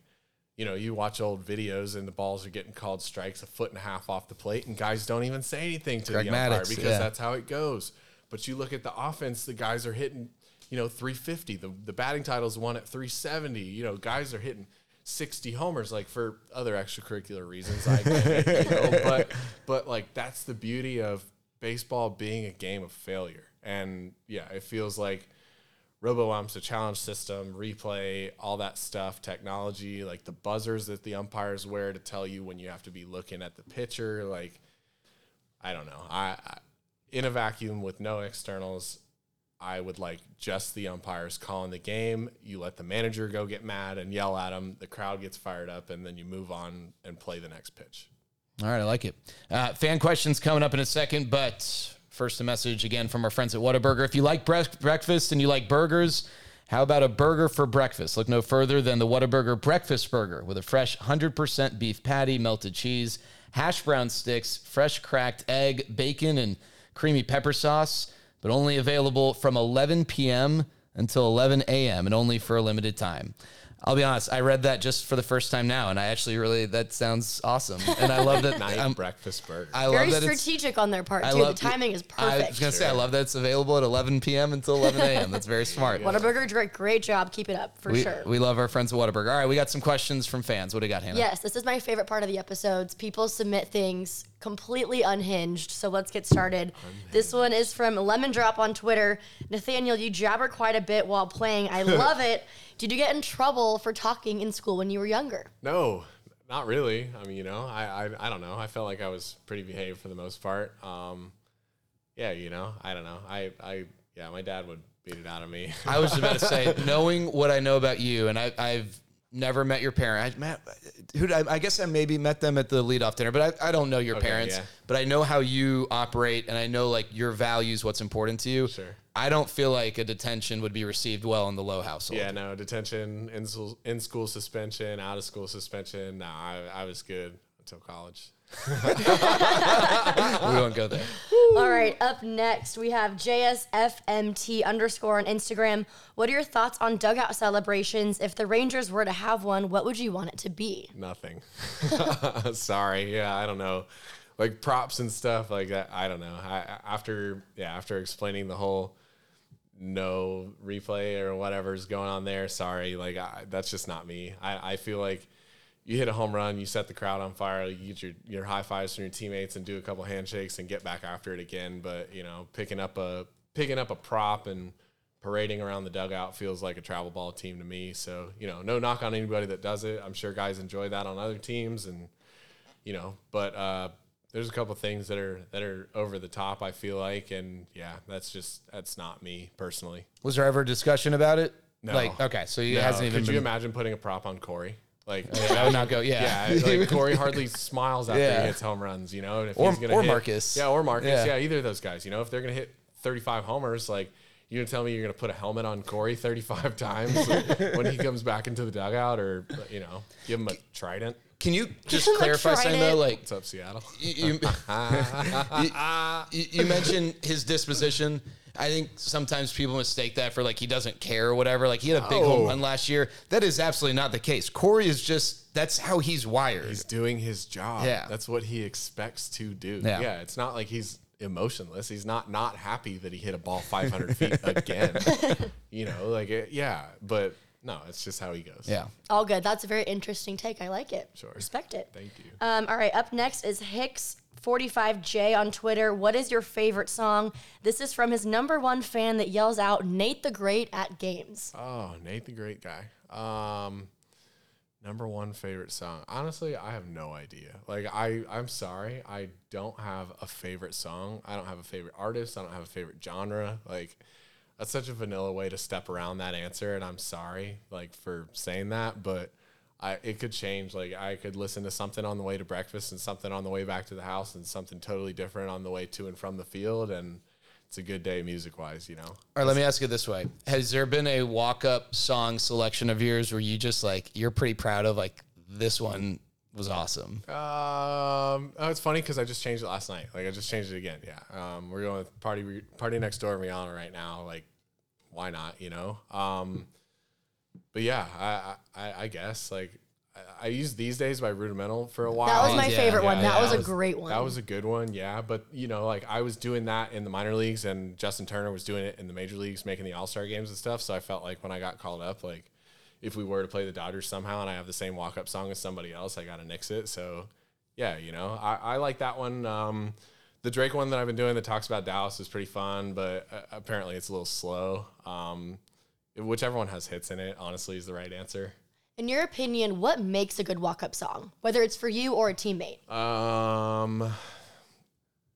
you know, you watch old videos and the balls are getting called strikes a foot and a half off the plate, and guys don't even say anything to Greg the umpire Maddux, because yeah. that's how it goes. But you look at the offense, the guys are hitting, you know, 350. The the batting title's won at 370. You know, guys are hitting 60 homers like for other extracurricular reasons. I get it, you know, but but like that's the beauty of baseball being a game of failure. And yeah, it feels like RoboUmp's the challenge system, replay, all that stuff, technology, like the buzzers that the umpires wear to tell you when you have to be looking at the pitcher. Like, I don't know. I, I in a vacuum with no externals, I would like just the umpires calling the game. You let the manager go get mad and yell at them. The crowd gets fired up, and then you move on and play the next pitch. All right, I like it. Uh, fan questions coming up in a second, but first a message again from our friends at Whataburger. If you like bre- breakfast and you like burgers, how about a burger for breakfast? Look no further than the Whataburger Breakfast Burger with a fresh 100% beef patty, melted cheese, hash brown sticks, fresh cracked egg, bacon, and creamy pepper sauce, but only available from 11 p.m. until 11 a.m. and only for a limited time. I'll be honest, I read that just for the first time now, and I actually really that sounds awesome, and I love that. Night I'm- breakfast burger. I Very love that it's strategic on their part I too. love- the timing is perfect. I perfect. was gonna say I love that it's available at 11 p.m. until 11 a.m. That's very smart. Whataburger, great, great job. Keep it up for we, sure. we love our friends at Whataburger. All right, we got some questions from fans. What do you got, Hannah? Yes, this is my favorite part of the episodes. People submit things completely unhinged. So let's get started. This one is from Lemon Drop on Twitter. Nathaniel, you jabber quite a bit while playing. I love it. Did you get in trouble for talking in school when you were younger? No, not really. I mean, you know, I, I I don't know. I felt like I was pretty behaved for the most part. Um, yeah, you know, I don't know. I I yeah, my dad would beat it out of me. I was about to say, knowing what I know about you, and I, I've never met your parent. I met, who I, I guess I maybe met them at the leadoff dinner, but I, I don't know your Okay, parents. yeah. But I know how you operate, and I know like your values, what's important to you. Sure. I don't feel like a detention would be received well in the Lowe household. yeah, no detention, in school, in school suspension, out of school suspension. No, I I was good until college. We won't go there. All right, up next we have JSFMT underscore on Instagram. What are your thoughts on dugout celebrations? If the Rangers were to have one, what would you want it to be? Nothing. Sorry. Yeah, I don't know. Like props and stuff like that. I don't know. I after yeah after explaining the whole no replay or whatever's going on there. Sorry. Like I, that's just not me. I, I feel like you hit a home run, you set the crowd on fire, you get your, your high fives from your teammates and do a couple handshakes and get back after it again. But you know, picking up a picking up a prop and parading around the dugout feels like a travel ball team to me. So you know, no knock on anybody that does it. I'm sure guys enjoy that on other teams, and you know, but uh, there's a couple things that are that are over the top. I feel like, and yeah, that's just that's not me personally. Was there ever a discussion about it? No. Like, okay, so it No, hasn't even could been. you imagine putting a prop on Corey? Like, I would not go. Yeah. yeah, like Corey hardly smiles after Yeah. he hits home runs, you know. And if Or- he's gonna or hit- Marcus. yeah, or Marcus, Yeah. yeah. either of those guys, you know, if they're gonna hit 35 homers, like you're gonna tell me you're gonna put a helmet on Corey 35 times when he comes back into the dugout, or you know, give him a trident. Can you just Like clarify something though? Like, What's up, Seattle? you, you, you- you mentioned his disposition. I think sometimes people mistake that for like he doesn't care or whatever. Like he had a big home run last year. That is absolutely not the case. Corey is just that's how he's wired. He's doing his job. Yeah. that's what he expects to do. Yeah. Yeah, it's not like he's emotionless. He's not not happy that he hit a ball 500 feet again. You know, like it, yeah, but no, it's just how he goes. yeah. All good. That's a very interesting take. I like it. Sure. Respect it. Thank you. Um, all right, up next is Hicks45J on Twitter. What is your favorite song? This is from his number one fan that yells out Nate the Great at games. Oh, Nate the Great guy. Um, number one favorite song. Honestly, I have no idea. Like I, I'm sorry, I don't have a favorite song. I don't have a favorite artist. I don't have a favorite genre. Like that's such a vanilla way to step around that answer, and I'm sorry, like for saying that, but. I, it could change. Like I could listen to something on the way to breakfast and something on the way back to the house and something totally different on the way to and from the field. And it's a good day music wise, you know. All right, let me ask you this way: Has there been a walk-up song selection of yours where you just like you're pretty proud of? Like this one was awesome. Um, oh, it's funny because I just changed it last night. Like I just changed it again. Yeah. Um, we're going with party party next door Rihanna right now. Like, why not? You know. Um, but yeah, I I, I guess like I, I use these days by Rudimental for a while. That was my Yeah, favorite yeah, one. That yeah. was a great one. That was a good one, yeah. But you know, like I was doing that in the minor leagues, and Justin Turner was doing it in the major leagues, making the All Star games and stuff. So I felt like when I got called up, like if we were to play the Dodgers somehow, and I have the same walk up song as somebody else, I got to nix it. So yeah, you know, I, I like that one. Um, the Drake one that I've been doing that talks about Dallas is pretty fun, but uh, apparently it's a little slow. Um, whichever one has hits in it, honestly, is the right answer. In your opinion, what makes a good walk-up song, whether it's for you or a teammate? Um,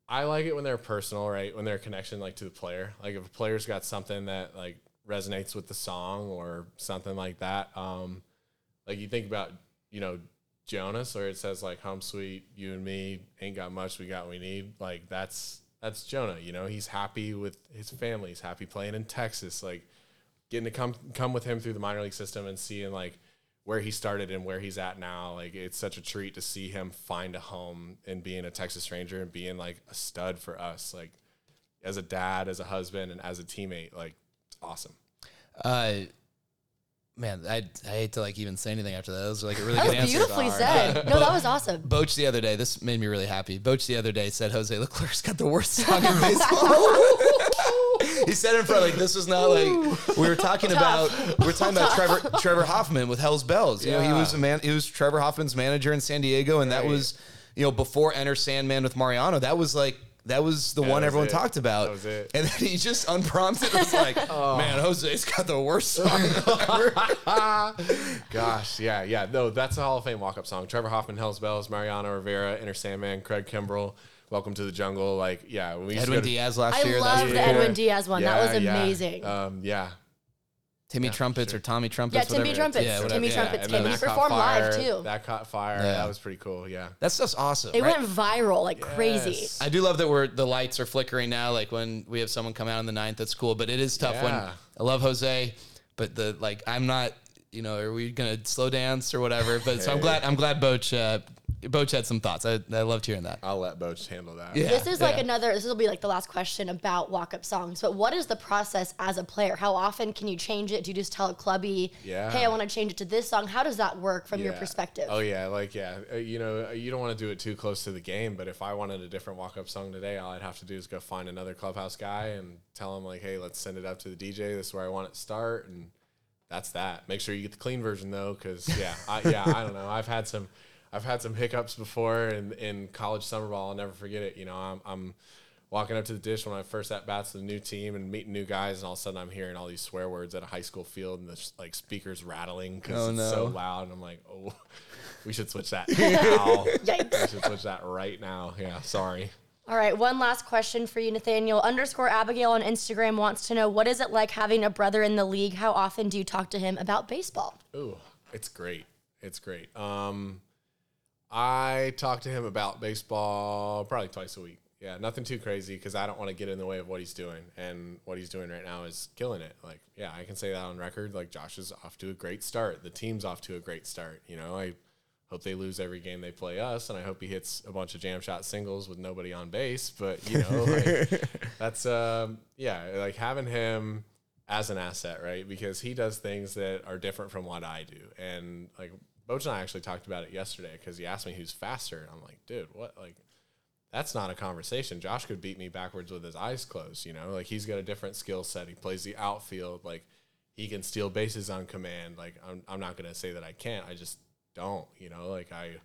I like it when they're personal, right? When they're a connection, like to the player. Like if a player's got something that like resonates with the song or something like that. Um, like you think about, you know, Jonah's, where it says like "Home sweet, you and me ain't got much, we got we need." Like that's that's Jonah. You know, he's happy with his family. He's happy playing in Texas. Like getting to come come with him through the minor league system and seeing like where he started and where he's at now. Like it's such a treat to see him find a home and being a Texas Ranger and being like a stud for us. Like as a dad, as a husband, and as a teammate, like awesome. Uh, man, I I hate to like even say anything after that. That was like a really That good was answer. beautifully said. No, that was awesome. Boach the other day, this made me really happy. Boach the other day said Jose Leclerc's got the worst song in baseball. he said in front like this was not like we were talking about we were talking about Trevor Trevor Hoffman with Hell's Bells. You know, he Yeah. was a man he was Trevor Hoffman's manager in San Diego and that Right. was you know before Enter Sandman with Mariano. That was like that was the that one was everyone it. talked about. That was it. And then he just unprompted was like, "Man, Jose's got the worst song." ever." Gosh, yeah, yeah. No, that's a Hall of Fame walk up song. Trevor Hoffman, Hell's Bells, Mariano Rivera, Enter Sandman, Craig Kimbrel, Welcome to the Jungle. Like, yeah, when we used Edwin to- Diaz last I year. love That's the pretty cool. Edwin Diaz one. that Yeah, was yeah. amazing. Um, yeah, Timmy Yeah, Trumpets sure. or Tommy Trumpets. yeah. Timmy Trumpets. Yeah. Timmy Yeah. Trumpets and came. then He that caught performed live too. That caught fire. Yeah. That was pretty cool. Yeah. That stuff's awesome. it right? went viral like crazy. I do love that we're the lights are flickering now. Like when we have someone come out on the ninth, that's cool. But it is tough when I love Jose, but the like I'm not. You know, are we gonna slow dance or whatever? But so I'm glad. I'm glad Boach. Uh, Boach had some thoughts. I, I loved hearing that. I'll let Boach handle that. Yeah. This is like yeah. another. This will be like the last question about walk-up songs. But what is the process as a player? How often can you change it? Do you just tell a clubby, Yeah. "Hey, I want to change it to this song"? How does that work from your perspective? Oh yeah, like yeah, uh, you know, you don't want to do it too close to the game. But if I wanted a different walk-up song today, all I'd have to do is go find another clubhouse guy and tell him like, hey, let's send it up to the DJ. This is where I want it to start, and that's that. Make sure you get the clean version though, because yeah, I, yeah, I don't know. I've had some, I've had some hiccups before in in college summer ball. I'll never forget it. You know, I'm. I'm Walking up to the dish when I first at bats with a new team and meeting new guys, and all of a sudden I'm hearing all these swear words at a high school field, and the like speakers rattling because Oh, it's so loud. And I'm like, oh, we should switch that now. Yikes. we should switch that right now. Yeah, sorry. All right, one last question for you, Nathaniel. Underscore Abigail on Instagram wants to know what is it like having a brother in the league? How often do you talk to him about baseball? Ooh, it's great. It's great. Um, I talk to him about baseball probably twice a week. Yeah, nothing too crazy because I don't want to get in the way of what he's doing, and what he's doing right now is killing it. Like, yeah, I can say that on record. Like, Josh is off to a great start. The team's off to a great start. You know, I hope they lose every game they play us, and I hope he hits a bunch of jam shot singles with nobody on base. But you know, like, that's um, yeah, like having him as an asset, right? Because he does things that are different from what I do. And like Boach and I actually talked about it yesterday because he asked me who's faster. And I'm like, dude, what? Like, that's not a conversation. Josh could beat me backwards with his eyes closed, you know? Like, he's got a different skill set. He plays the outfield. Like, he can steal bases on command. Like, I'm, I'm not to say that I can't. I just don't, you know? Like, I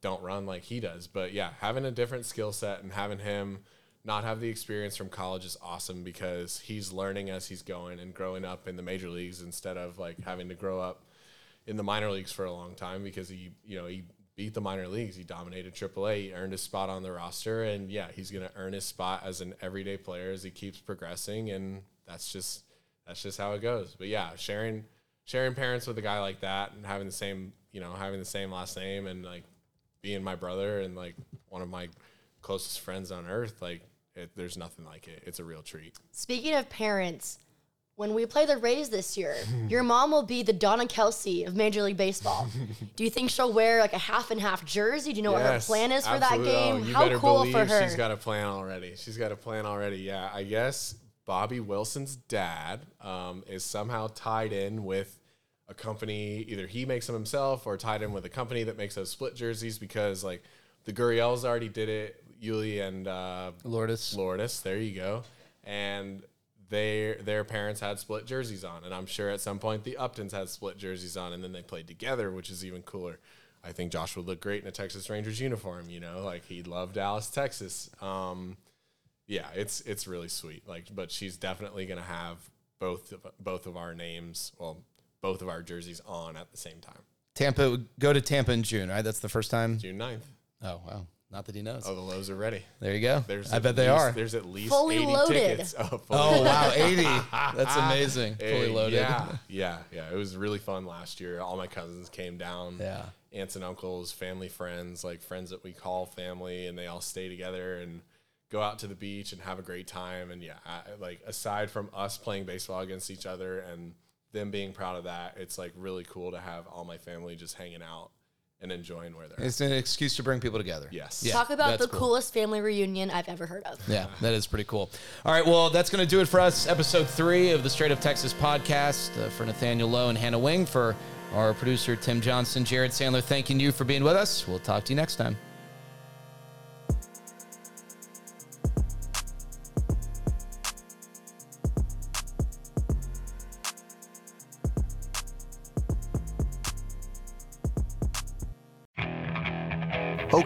don't run like he does. But yeah, having a different skill set and having him not have the experience from college is awesome because he's learning as he's going and growing up in the major leagues instead of like having to grow up in the minor leagues for a long time because he, you know, he beat the minor leagues. He dominated AAA. He earned his spot on the roster, and yeah, he's going to earn his spot as an everyday player as he keeps progressing. And that's just that's just how it goes. But yeah, sharing sharing parents with a guy like that and having the same, you know, having the same last name and like being my brother and like one of my closest friends on earth, like It, there's nothing like it. It's a real treat. Speaking of parents, when we play the Rays this year, your mom will be the Donna Kelce of Major League Baseball. Do you think she'll wear like a half and half jersey? Do you know what her plan is for absolutely. that game? Oh, you How better cool believe for her. She's got a plan already. She's got a plan already. Yeah, I guess Bobby Wilson's dad um, is somehow tied in with a company. Either he makes them himself or tied in with a company that makes those split jerseys because like the Gurriels already did it. Yuli and uh, Lourdes. Lourdes. There you go. And their their parents had split jerseys on, and I'm sure at some point the Uptons had split jerseys on, and then they played together, which is even cooler. I think Josh would look great in a Texas Rangers uniform. You know, like he'd love Dallas, Texas. Um, yeah, it's it's really sweet. Like, but she's definitely gonna have both of, both of our names, well, both of our jerseys on at the same time. Tampa, go to Tampa in June, right? That's the first time. June 9th. Oh, wow. Not that he knows. Oh, the Lowes are ready. there you go. There's I at bet they least- are. There's at least Fully 80 loaded. tickets. Oh, oh fully Oh, wow. 80. That's amazing. Hey, Fully loaded. Yeah, yeah, yeah. It was really fun last year. All my cousins came down. Yeah. Aunts and uncles, family, friends, like friends that we call family, and they all stay together and go out to the beach and have a great time. And yeah, I, like aside from us playing baseball against each other and them being proud of that, it's like really cool to have all my family just hanging out and enjoying where they're at. It's an excuse to bring people together. Yes. Yeah, Talk about the cool. coolest family reunion I've ever heard of. Yeah, that is pretty cool. All right, well, that's going to do it for us. Episode three of the Straight Up Texas podcast uh, for Nathaniel Lowe and Hannah Wing. For our producer, Tim Johnson, Jared Sandler, thanking you for being with us. We'll talk to you next time.